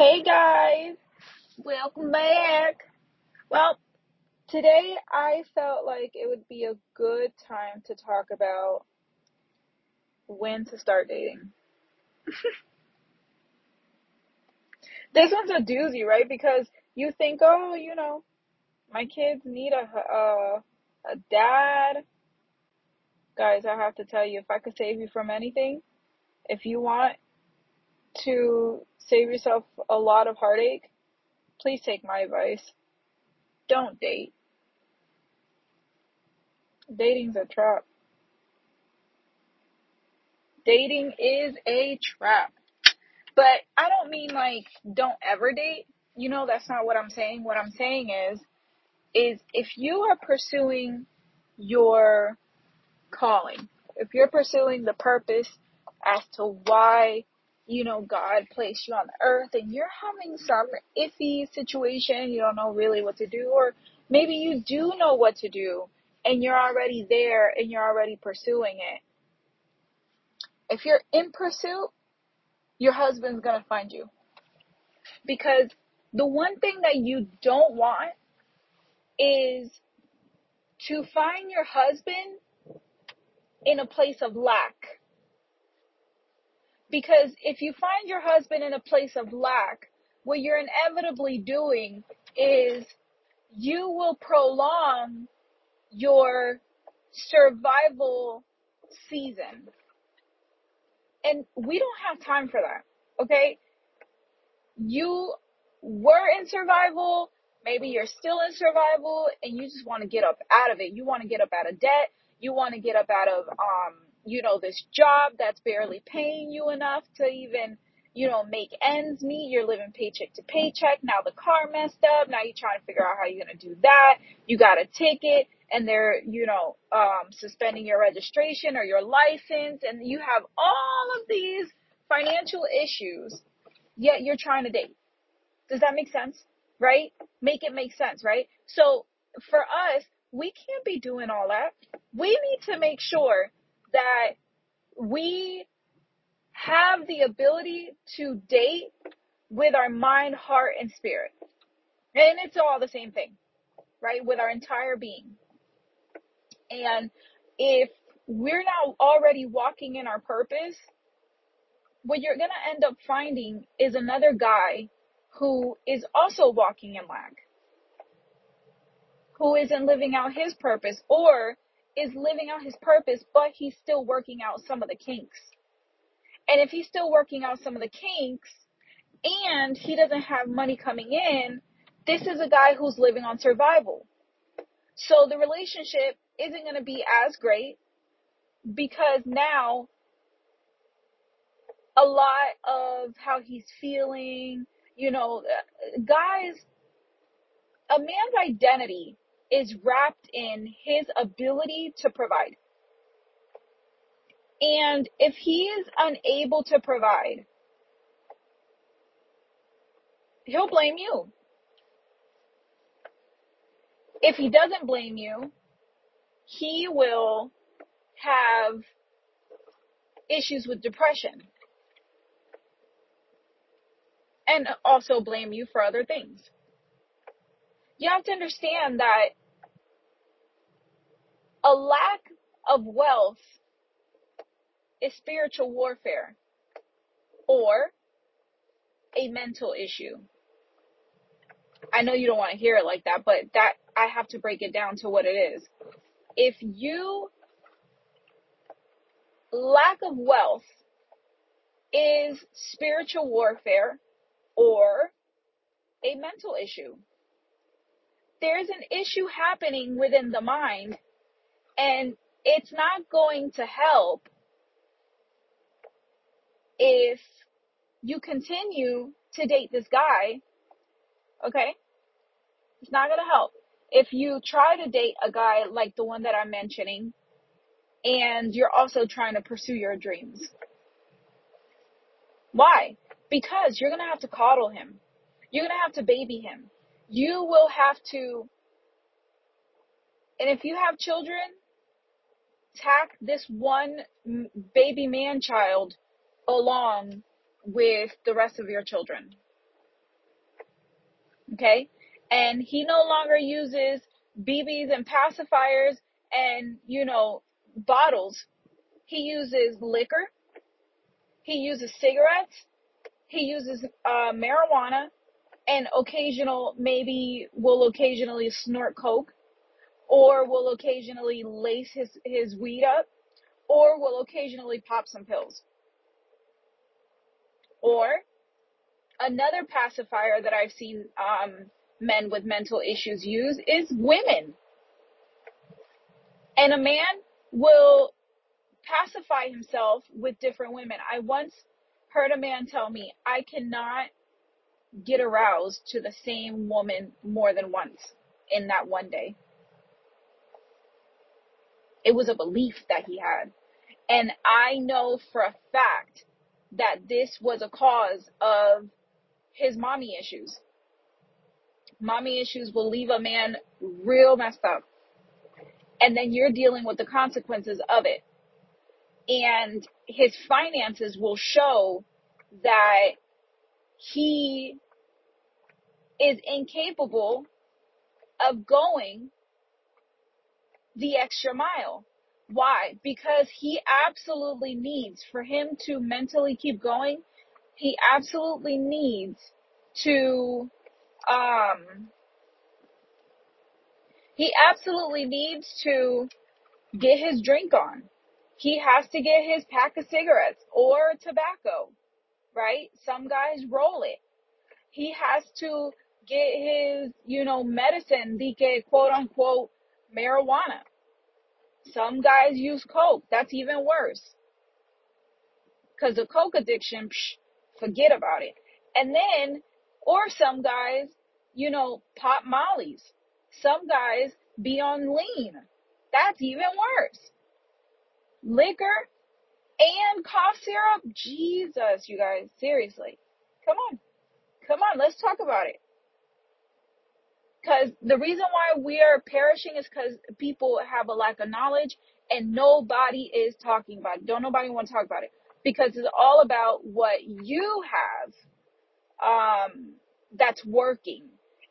Hey guys, welcome back. Well, today I felt like it would be a good time to talk about when to start dating. This one's a doozy, right? Because you think, oh, you know, my kids need a a, a dad. Guys, I have to tell you, if I could save you from anything, if you want to save yourself a lot of heartache, please take my advice. Don't date. Dating's a trap. Dating is a trap. But I don't mean like don't ever date. You know, that's not what I'm saying. What I'm saying is is if you are pursuing your calling, if you're pursuing the purpose as to why you know God placed you on the earth and you're having some iffy situation, you don't know really what to do or maybe you do know what to do and you're already there and you're already pursuing it. If you're in pursuit, your husband's to find you. Because the one thing that you don't want is to find your husband in a place of lack. Because if you find your husband in a place of lack, what you're inevitably doing is you will prolong your survival season. And we don't have time for that. Okay? You were in survival, maybe you're still in survival and you just want to get up out of it. You want to get up out of debt. You want to get up out of um, you know, this job that's barely paying you enough to even, you know, make ends meet. You're living paycheck to paycheck. Now the car messed up. Now you're trying to figure out how you're going to do that. You got a ticket and they're, you know, um, suspending your registration or your license and you have all of these financial issues, yet you're trying to date. Does that make sense? Right? Make it make sense, right? So for us, we can't be doing all that. We need to make sure that we have the ability to date with our mind, heart, and spirit. And it's all the same thing, right? With our entire being. And if we're not already walking in our purpose, what you're going to end up finding is another guy who is also walking in lack, who isn't living out his purpose or is living out his purpose, but he's still working out some of the kinks. And if he's still working out some of the kinks and he doesn't have money coming in, this is a guy who's living on survival. So the relationship isn't going to be as great because now a lot of how he's feeling, you know, uh, guys, a man's identity is wrapped in his ability to provide. And if he is unable to provide, he'll blame you. If he doesn't blame you, he will have issues with depression and also blame you for other things. You have to understand that a lack of wealth is spiritual warfare or a mental issue. I know you don't want to hear it like that, but that I have to break it down to what it is. If you lack of wealth is spiritual warfare or a mental issue. There's an issue happening within the mind and it's not going to help if you continue to date this guy. Okay? It's not going to help. If you try to date a guy like the one that I'm mentioning and you're also trying to pursue your dreams. Why? Because you're going to have to coddle him. You're going to have to baby him. You will have to, and if you have children, tack this one baby man child along with the rest of your children. Okay. And he no longer uses BBs and pacifiers and, you know, bottles. He uses liquor. He uses cigarettes. He uses uh, marijuana and occasional, maybe will occasionally snort coke or will occasionally lace his, his weed up or will occasionally pop some pills. Or another pacifier that I've seen um, men with mental issues use is women. And a man will pacify himself with different women. I once heard a man tell me, I cannot get aroused to the same woman more than once in that one day. It was a belief that he had. And I know for a fact that this was a cause of his mommy issues. Mommy issues will leave a man real messed up. And then you're dealing with the consequences of it. And his finances will show that he is incapable of going the extra mile. Why? Because he absolutely needs, for him to mentally keep going, he absolutely needs to, um, he absolutely needs to get his drink on. He has to get his pack of cigarettes or tobacco, right? Some guys roll it. He has to get his, you know, medicine, the quote unquote marijuana. Some guys use coke. That's even worse. Cause the coke addiction, psh, forget about it. And then, or some guys, you know, pop mollies. Some guys be on lean. That's even worse. Liquor and cough syrup. Jesus, you guys, seriously. Come on. Come on, let's talk about it. Cause the reason why we are perishing is because people have a lack of knowledge and nobody is talking about it. Don't nobody want to talk about it because it's all about what you have, um, that's working.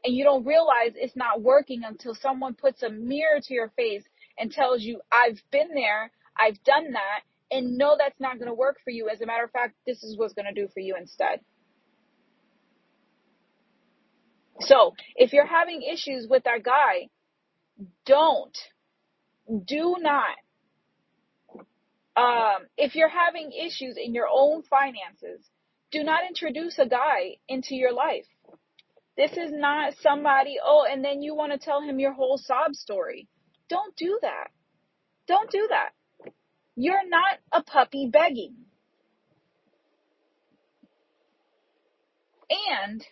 And you don't realize it's not working until someone puts a mirror to your face and tells you, I've been there, I've done that, and no, that's not going to work for you. As a matter of fact, this is what's going to do for you instead. So if you're having issues with that guy, don't, do not. Um, if you're having issues in your own finances, do not introduce a guy into your life. This is not somebody, oh, and then you want to tell him your whole sob story. Don't do that. Don't do that. You're not a puppy begging. And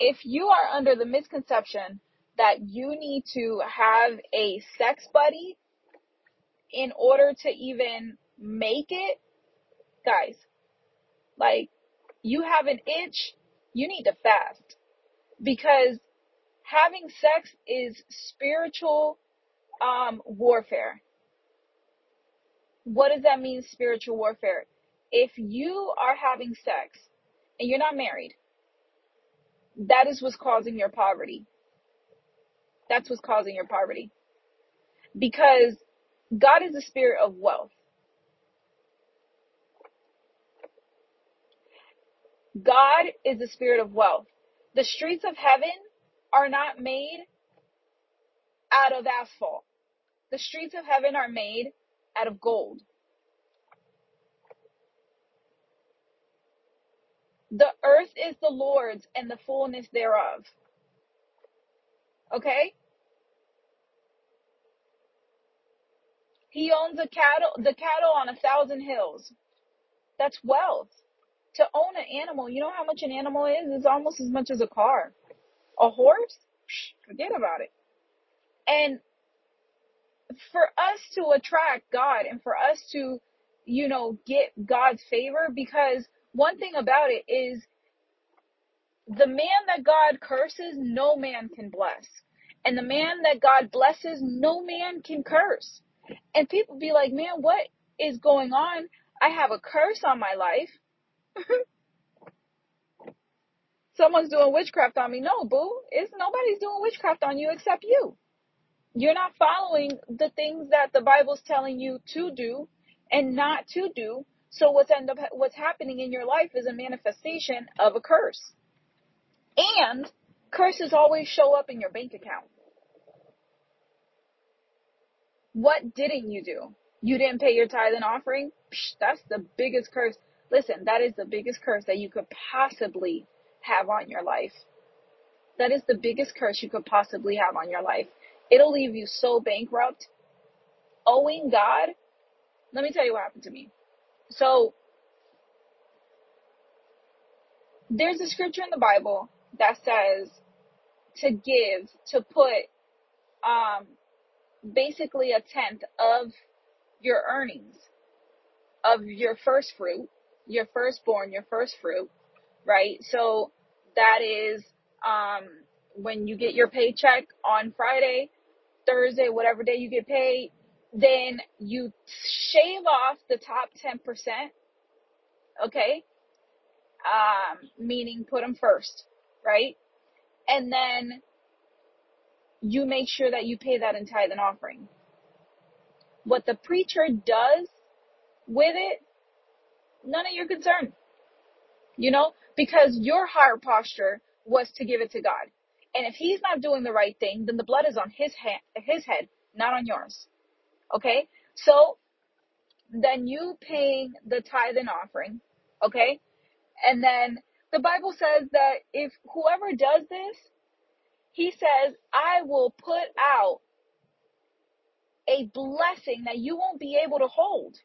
if you are under the misconception that you need to have a sex buddy in order to even make it, guys, like you have an itch, you need to fast because having sex is spiritual um, warfare. What does that mean, spiritual warfare? If you are having sex and you're not married, that is what's causing your poverty. That's what's causing your poverty. Because God is the spirit of wealth. God is the spirit of wealth. The streets of heaven are not made out of asphalt. The streets of heaven are made out of gold. The earth is the Lord's and the fullness thereof. Okay? He owns the cattle, the cattle on a thousand hills. That's wealth. To own an animal, you know how much an animal is? It's almost as much as a car. A horse? Psh, forget about it. And for us to attract God and for us to, you know, get God's favor, because one thing about it is the man that God curses, no man can bless. And the man that God blesses, no man can curse. And people be like, man, what is going on? I have a curse on my life. someone's doing witchcraft on me. No, boo. It's nobody's doing witchcraft on you except you. You're not following the things that the Bible's telling you to do and not to do. So what's end up what's happening in your life is a manifestation of a curse. And curses always show up in your bank account. What didn't you do? You didn't pay your tithe and offering? Psh, that's the biggest curse. Listen, that is the biggest curse that you could possibly have on your life. That is the biggest curse you could possibly have on your life. It'll leave you so bankrupt, owing God. Let me tell you what happened to me. So, there's a scripture in the Bible that says to give, to put, um, basically a tenth of your earnings, of your first fruit, your firstborn, your first fruit, right? So that is, um, when you get your paycheck on Friday, Thursday, whatever day you get paid, then you shave off the top 10%, okay? Um, meaning put them first, right? And then you make sure that you pay that in tithe and offering. What the preacher does with it, none of your concern. You know, because your heart posture was to give it to God. And if he's not doing the right thing, then the blood is on his hand, his head, not on yours. Okay? So then you paying the tithe and offering, okay? And then the Bible says that if whoever does this, he says, I will put out a blessing that you won't be able to hold.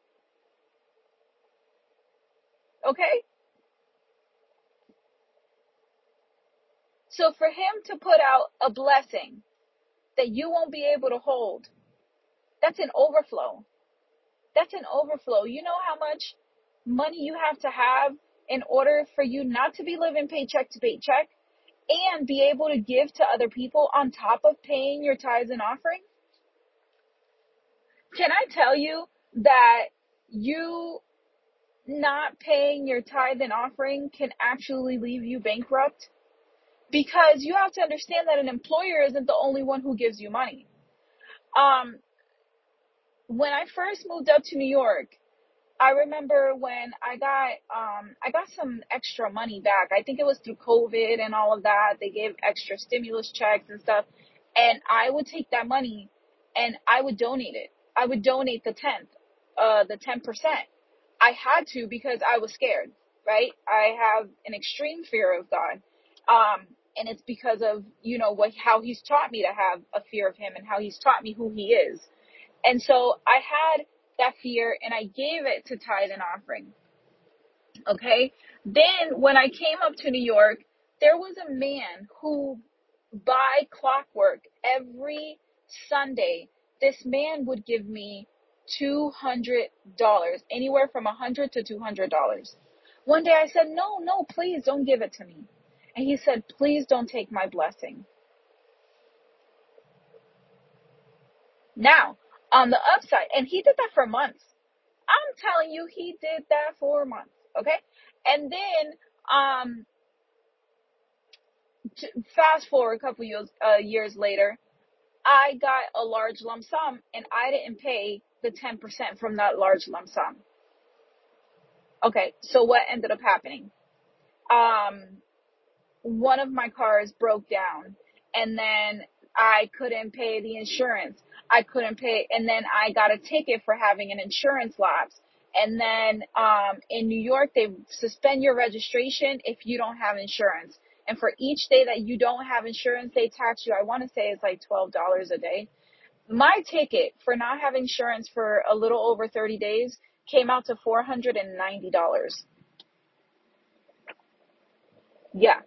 Okay? So for him to put out a blessing that you won't be able to hold, that's an overflow. That's an overflow. You know how much money you have to have in order for you not to be living paycheck to paycheck and be able to give to other people on top of paying your tithes and offering? Can I tell you that you not paying your tithe and offering can actually leave you bankrupt? Because you have to understand that an employer isn't the only one who gives you money. Um, when I first moved up to New York, I remember when I got um I got some extra money back. I think it was through COVID and all of that. They gave extra stimulus checks and stuff. And I would take that money and I would donate it. I would donate the tenth, uh the ten percent. I had to because I was scared, right? I have an extreme fear of God. Um and it's because of, you know, what how he's taught me to have a fear of him and how he's taught me who he is. And so I had that fear and I gave it to tithe and offering. Okay. Then when I came up to New York, there was a man who by clockwork every Sunday, this man would give me $200, anywhere from a 100 to $200. One day I said, no, no, please don't give it to me. And he said, please don't take my blessing. Now, on the upside, and he did that for months. I'm telling you, he did that for months. Okay. And then, um, fast forward a couple years, uh, years later, I got a large lump sum and I didn't pay the 10% from that large lump sum. Okay. So what ended up happening? Um, one of my cars broke down and then I couldn't pay the insurance. I couldn't pay, and then I got a ticket for having an insurance lapse. And then um, in New York, they suspend your registration if you don't have insurance. And for each day that you don't have insurance, they tax you. I want to say it's like twelve dollars a day. My ticket for not having insurance for a little over thirty days came out to four hundred and ninety dollars. Yeah,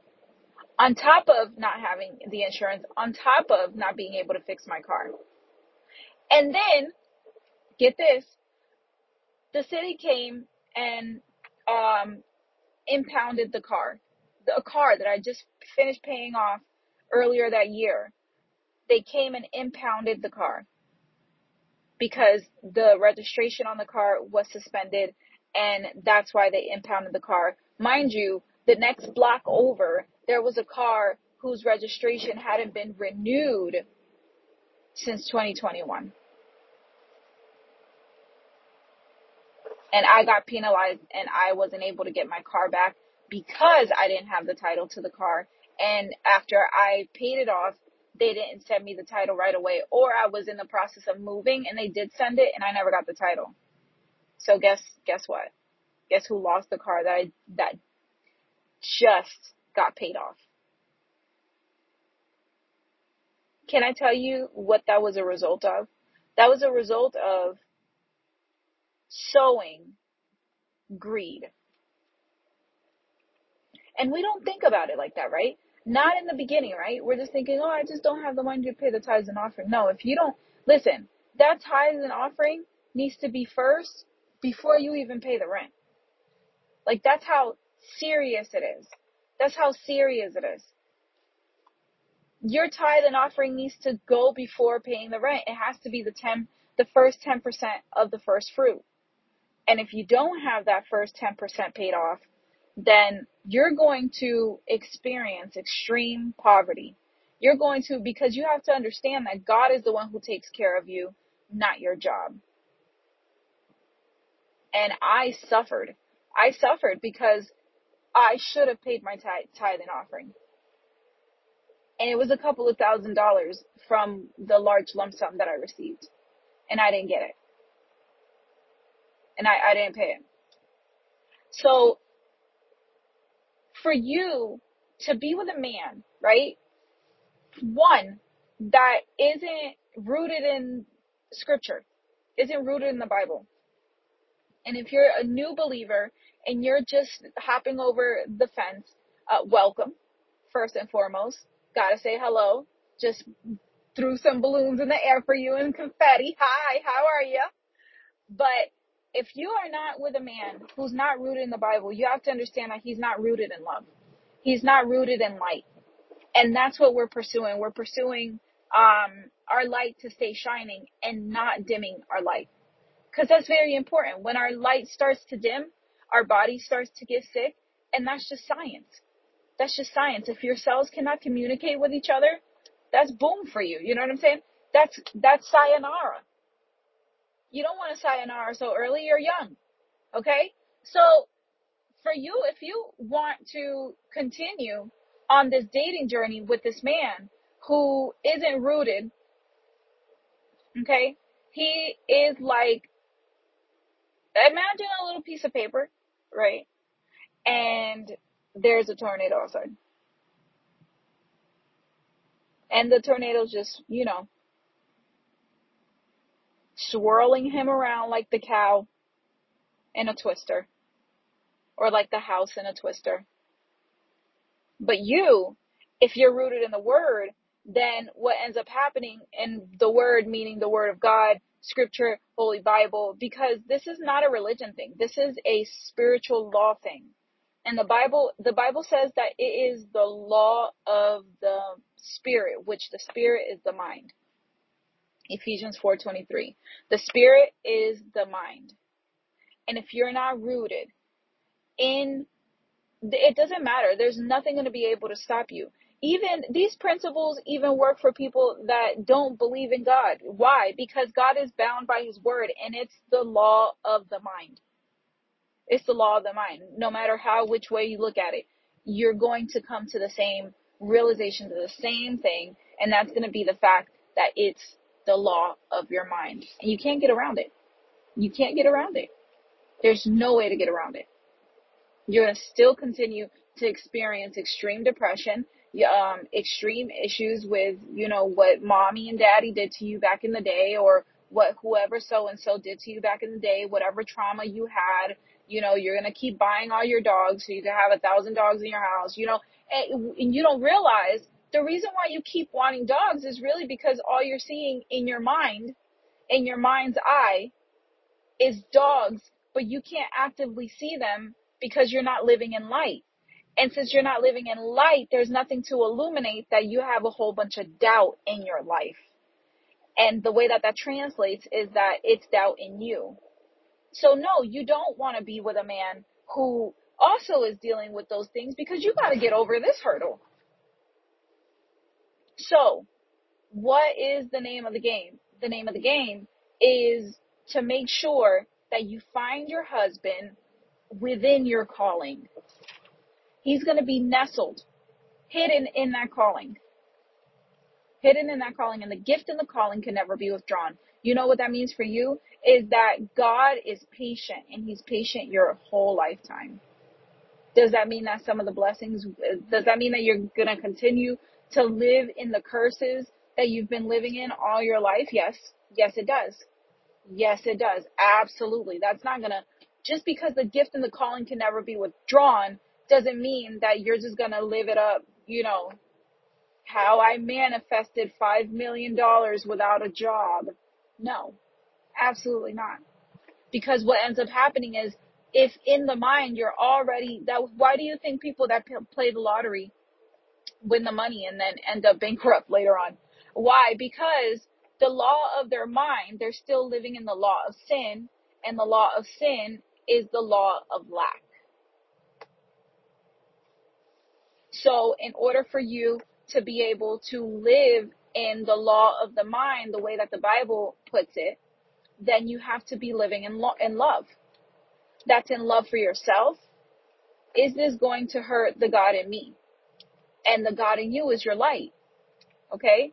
on top of not having the insurance, on top of not being able to fix my car. And then, get this, the city came and um, impounded the car, the, a car that I just finished paying off earlier that year. They came and impounded the car because the registration on the car was suspended and that's why they impounded the car. Mind you, The next block over, there was a car whose registration hadn't been renewed since 2021. And I got penalized and I wasn't able to get my car back because I didn't have the title to the car. And after I paid it off, they didn't send me the title right away or I was in the process of moving and they did send it and I never got the title. So guess guess what? Guess who lost the car that I that just got paid off? Can I tell you what that was a result of? That was a result of sowing greed. And we don't think about it like that, right? Not in the beginning, right? We're just thinking, oh, I just don't have the money to pay the tithes and offering. No, if you don't, listen, that tithes and offering needs to be first before you even pay the rent. Like that's how serious it is. That's how serious it is. Your tithe and offering needs to go before paying the rent. It has to be the 10, the first 10% of the first fruit. And if you don't have that first 10% paid off, then you're going to experience extreme poverty. You're going to, because you have to understand that God is the one who takes care of you, not your job. And I suffered. I suffered because I should have paid my tithe, tithe and offering. And it was a couple of thousand dollars from the large lump sum that I received. And I didn't get it. And I, I didn't pay it. So for you to be with a man, right? One that isn't rooted in scripture, isn't rooted in the Bible. And if you're a new believer and you're just hopping over the fence, uh, welcome, first and foremost. Gotta say hello. Just threw some balloons in the air for you and confetti. Hi, how are you? But if you are not with a man who's not rooted in the Bible, you have to understand that he's not rooted in love. He's not rooted in light. And that's what we're pursuing. We're pursuing um, our light to stay shining and not dimming our light. Because that's very important. When our light starts to dim, our body starts to get sick, and that's just science. That's just science. If your cells cannot communicate with each other, that's boom for you. You know what I'm saying? That's that's sayonara. You don't want to sayonara so early. You're young. Okay? So for you, if you want to continue on this dating journey with this man who isn't rooted, okay? He is like, imagine a little piece of paper, right? And there's a tornado outside. And the tornado's just, you know, swirling him around like the cow in a twister or like the house in a twister. But you, if you're rooted in the word, then what ends up happening in the word, meaning the word of God, scripture, Holy Bible, because this is not a religion thing. This is a spiritual law thing. And the Bible, the Bible says that it is the law of the spirit, which the spirit is the mind. Ephesians 4:23. The spirit is the mind. And if you're not rooted in it doesn't matter. There's nothing going to be able to stop you. Even these principles even work for people that don't believe in God. Why? Because God is bound by his word and it's the law of the mind. It's the law of the mind. No matter how which way you look at it, you're going to come to the same realization to the same thing and that's going to be the fact that it's the law of your mind. And you can't get around it. You can't get around it. There's no way to get around it you're going to still continue to experience extreme depression, um, extreme issues with, you know, what mommy and daddy did to you back in the day or what whoever so and so did to you back in the day, whatever trauma you had, you know, you're going to keep buying all your dogs so you can have a thousand dogs in your house, you know, and, and you don't realize the reason why you keep wanting dogs is really because all you're seeing in your mind, in your mind's eye, is dogs, but you can't actively see them because you're not living in light. And since you're not living in light, there's nothing to illuminate that you have a whole bunch of doubt in your life. And the way that that translates is that it's doubt in you. So no, you don't want to be with a man who also is dealing with those things because you got to get over this hurdle. So, what is the name of the game? The name of the game is to make sure that you find your husband within your calling. He's going to be nestled, hidden in that calling. Hidden in that calling, and the gift and the calling can never be withdrawn. You know what that means for you? Is that God is patient, and He's patient your whole lifetime. Does that mean that some of the blessings, does that mean that you're going to continue to live in the curses that you've been living in all your life? Yes. Yes, it does. Yes, it does. Absolutely. That's not going to, just because the gift and the calling can never be withdrawn doesn't mean that you're just going to live it up, you know, how I manifested $5 million without a job. No, absolutely not. Because what ends up happening is if in the mind you're already that why do you think people that play the lottery win the money and then end up bankrupt later on why because the law of their mind they're still living in the law of sin and the law of sin is the law of lack so in order for you to be able to live in the law of the mind the way that the bible puts it then you have to be living in, lo- in love that's in love for yourself, is this going to hurt the God in me? And the God in you is your light. Okay?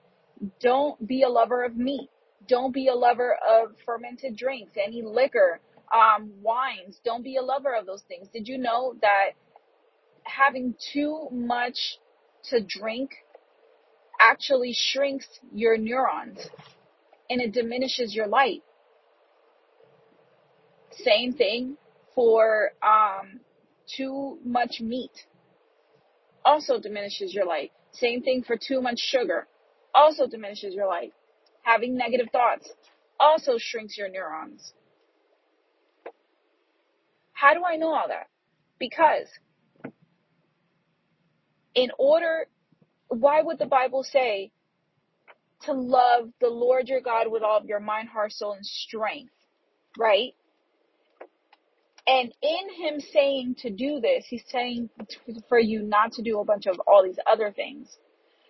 Don't be a lover of meat. Don't be a lover of fermented drinks, any liquor, um, wines. Don't be a lover of those things. Did you know that having too much to drink actually shrinks your neurons and it diminishes your light? Same thing for um, too much meat. Also diminishes your light. Same thing for too much sugar. Also diminishes your light. Having negative thoughts also shrinks your neurons. How do I know all that? Because in order, why would the Bible say to love the Lord your God with all of your mind, heart, soul, and strength? Right? And in him saying to do this, he's saying for you not to do a bunch of all these other things.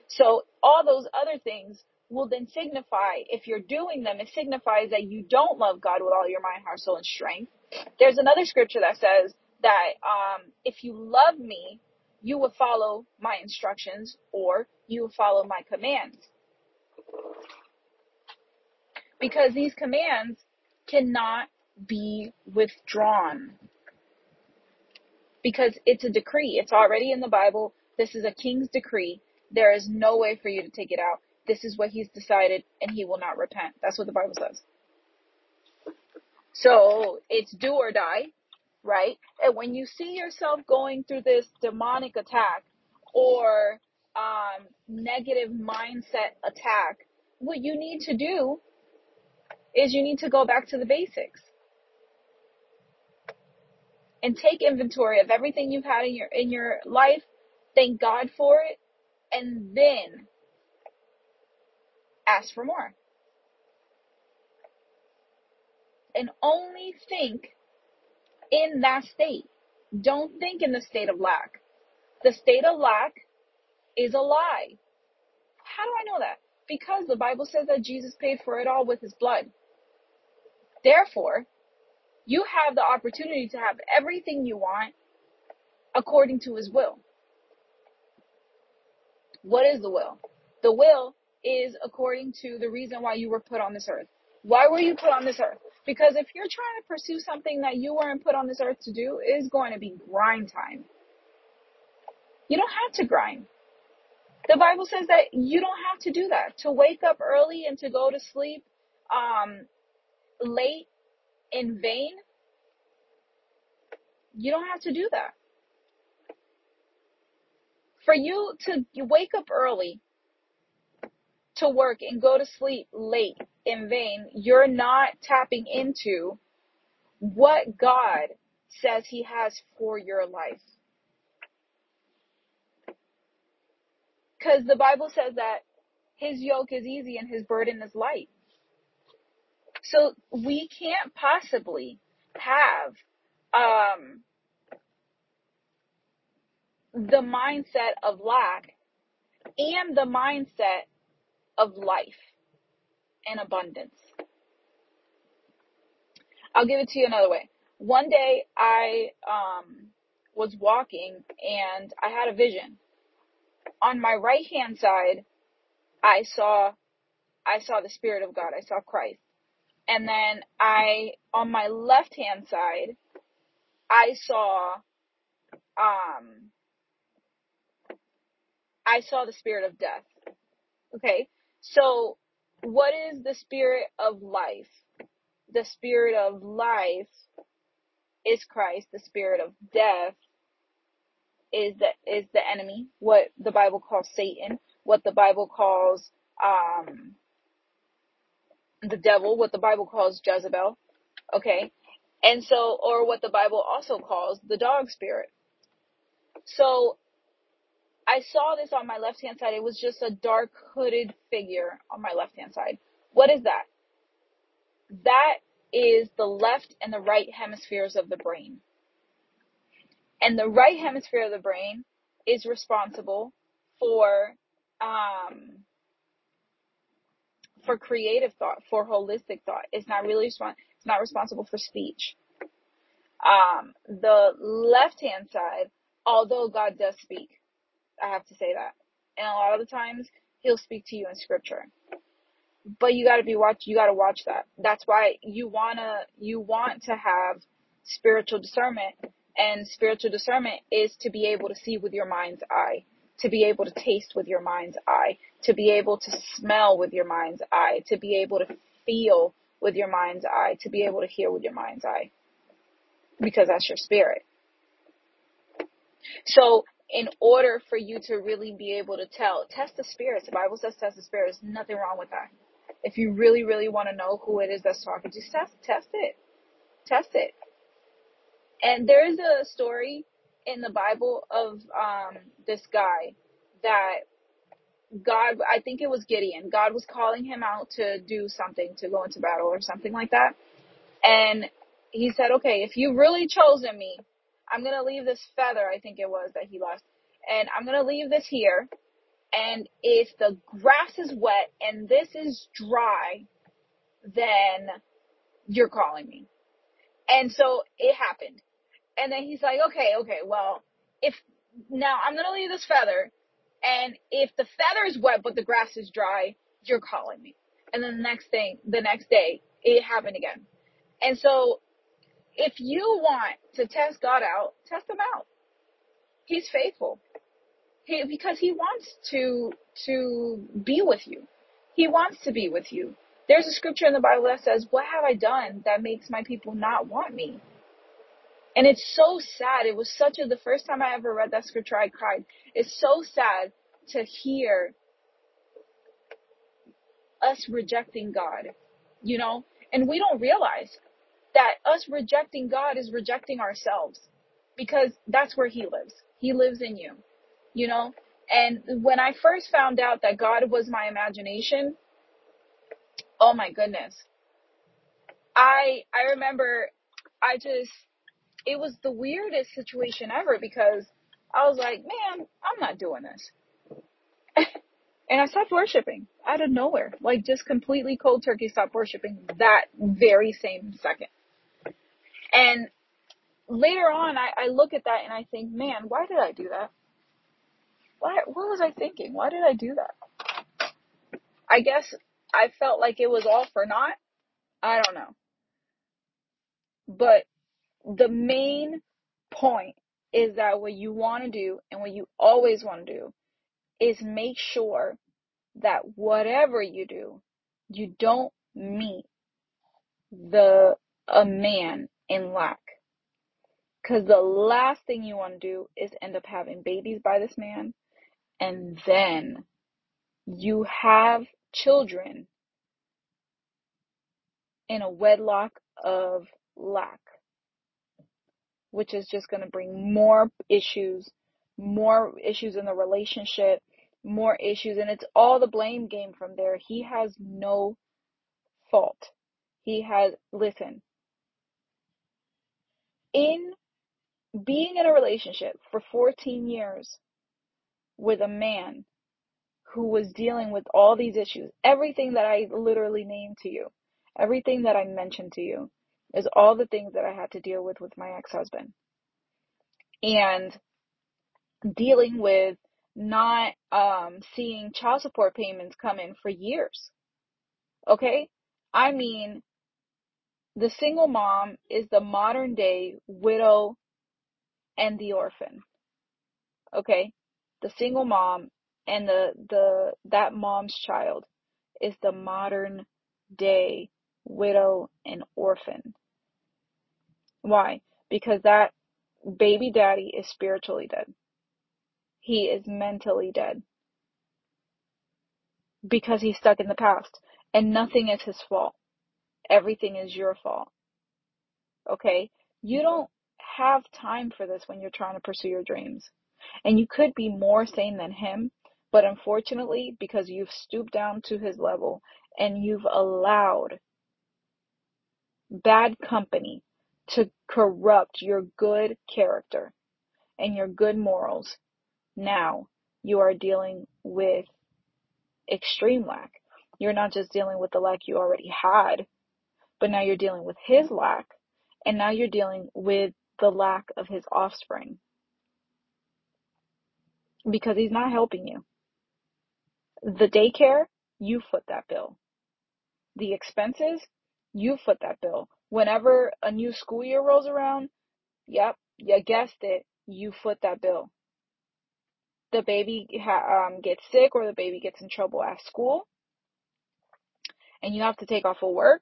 So all those other things will then signify, if you're doing them, it signifies that you don't love God with all your mind, heart, soul, and strength. There's another scripture that says that um, if you love me, you will follow my instructions or you will follow my commands. Because these commands cannot be withdrawn because it's a decree. It's already in the Bible. This is a king's decree. There is no way for you to take it out. This is what he's decided and he will not repent. That's what the Bible says. So it's do or die, right? And when you see yourself going through this demonic attack or um, negative mindset attack, what you need to do is you need to go back to the basics and take inventory of everything you've had in your in your life thank god for it and then ask for more and only think in that state don't think in the state of lack the state of lack is a lie how do i know that because the bible says that jesus paid for it all with his blood therefore you have the opportunity to have everything you want according to his will What is the will? The will is according to the reason why you were put on this earth. Why were you put on this earth? Because if you're trying to pursue something that you weren't put on this earth to do, it is going to be grind time. You don't have to grind. The Bible says that you don't have to do that. To wake up early and to go to sleep um, late in vain, you don't have to do that. For you to wake up early to work and go to sleep late in vain, you're not tapping into what God says He has for your life. Because the Bible says that His yoke is easy and His burden is light. So we can't possibly have um, the mindset of lack and the mindset of life and abundance. I'll give it to you another way. One day I um, was walking and I had a vision. On my right hand side, I saw I saw the Spirit of God. I saw Christ. And then I on my left hand side, I saw um I saw the spirit of death. Okay? So what is the spirit of life? The spirit of life is Christ. The spirit of death is the is the enemy, what the Bible calls Satan, what the Bible calls um the devil, what the Bible calls Jezebel. Okay? And so or what the Bible also calls the dog spirit. So I saw this on my left hand side. It was just a dark hooded figure on my left hand side. What is that? That is the left and the right hemispheres of the brain. And the right hemisphere of the brain is responsible for um, for creative thought, for holistic thought. It's not really it's not responsible for speech. Um, the left hand side, although God does speak, I have to say that. And a lot of the times he'll speak to you in scripture. But you gotta be watch you gotta watch that. That's why you wanna you want to have spiritual discernment and spiritual discernment is to be able to see with your mind's eye, to be able to taste with your mind's eye, to be able to smell with your mind's eye, to be able to feel with your mind's eye, to be able to hear with your mind's eye. Because that's your spirit. So in order for you to really be able to tell, test the spirits. The Bible says test the spirits. Nothing wrong with that. If you really, really want to know who it is that's talking, just test, test it. Test it. And there is a story in the Bible of um, this guy that God, I think it was Gideon. God was calling him out to do something, to go into battle or something like that. And he said, okay, if you've really chosen me, I'm to leave this feather, I think it was that he lost, and I'm to leave this here. And if the grass is wet and this is dry, then you're calling me. And so it happened. And then he's like, okay, okay, well, if now I'm to leave this feather and if the feather is wet but the grass is dry, you're calling me. And then the next thing, the next day, it happened again. And so if you want to test God out, test him out. He's faithful. He, because he wants to, to be with you. He wants to be with you. There's a scripture in the Bible that says, what have I done that makes my people not want me? And it's so sad. It was such a, the first time I ever read that scripture, I cried. It's so sad to hear us rejecting God, you know, and we don't realize that us rejecting God is rejecting ourselves because that's where He lives. He lives in you, you know? And when I first found out that God was my imagination, oh my goodness. I, I remember I just, it was the weirdest situation ever because I was like, man, I'm not doing this. and I stopped worshiping out of nowhere. Like just completely cold turkey stopped worshiping that very same second. And later on, I, I look at that and I think, man, why did I do that? Why, what was I thinking? Why did I do that? I guess I felt like it was all for naught. I don't know. But the main point is that what you want to do and what you always want to do is make sure that whatever you do, you don't meet the a man in lack. Cause the last thing you want to do is end up having babies by this man and then you have children in a wedlock of lack, which is just going to bring more issues, more issues in the relationship, more issues, and it's all the blame game from there. He has no fault. He has, listen, in being in a relationship for 14 years with a man who was dealing with all these issues, everything that I literally named to you, everything that I mentioned to you, is all the things that I had to deal with with my ex husband. And dealing with not um, seeing child support payments come in for years. Okay? I mean, the single mom is the modern day widow and the orphan. Okay? The single mom and the the that mom's child is the modern day widow and orphan. Why? Because that baby daddy is spiritually dead. He is mentally dead because he's stuck in the past and nothing is his fault. Everything is your fault. Okay? You don't have time for this when you're trying to pursue your dreams. And you could be more sane than him, but unfortunately, because you've stooped down to his level and you've allowed bad company to corrupt your good character and your good morals, now you are dealing with extreme lack. You're not just dealing with the lack you already had, but now you're dealing with his lack, and now you're dealing with the lack of his offspring because he's not helping you. The daycare, you foot that bill. The expenses, you foot that bill. Whenever a new school year rolls around, yep, you guessed it, you foot that bill. The baby ha- um, gets sick or the baby gets in trouble at school, and you have to take off of work,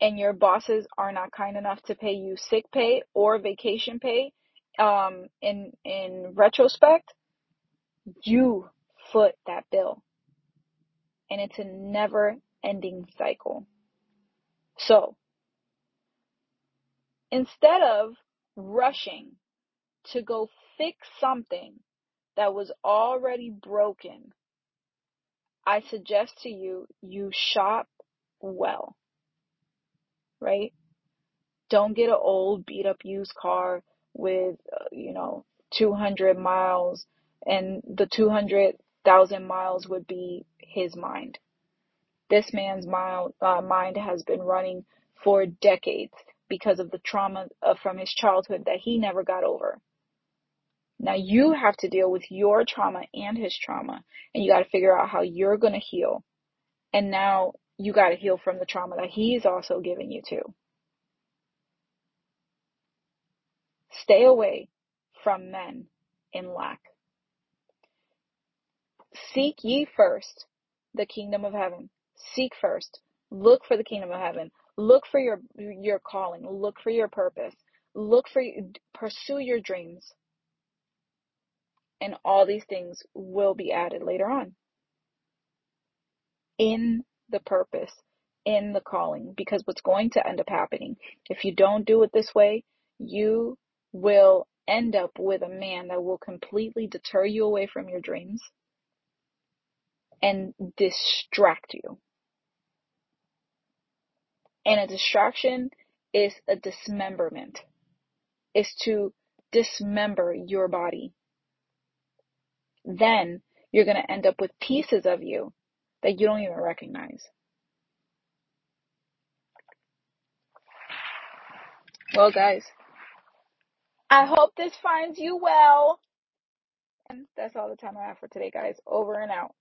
and your bosses are not kind enough to pay you sick pay or vacation pay, um, in in retrospect, you foot that bill, and it's a never ending cycle. So instead of rushing to go fix something that was already broken, I suggest to you, you shop well, right? Don't get an old beat up used car with, uh, you know, 200 miles and the 200,000 miles would be his mind. This man's mind, uh, mind has been running for decades because of the trauma uh, from his childhood that he never got over. Now you have to deal with your trauma and his trauma, and you got to figure out how you're going to heal. And now you got to heal from the trauma that he's also giving you too. Stay away from men in lack. Seek ye first the kingdom of heaven. Seek first. Look for the kingdom of heaven. Look for your your calling. Look for your purpose. Look for pursue your dreams. And all these things will be added later on. In the purpose, in the calling. Because what's going to end up happening, if you don't do it this way, you will end up with a man that will completely deter you away from your dreams and distract you. And a distraction is a dismemberment, is to dismember your body. Then you're going to end up with pieces of you that you don't even recognize. Well, guys, I hope this finds you well. And that's all the time I have for today, guys. Over and out.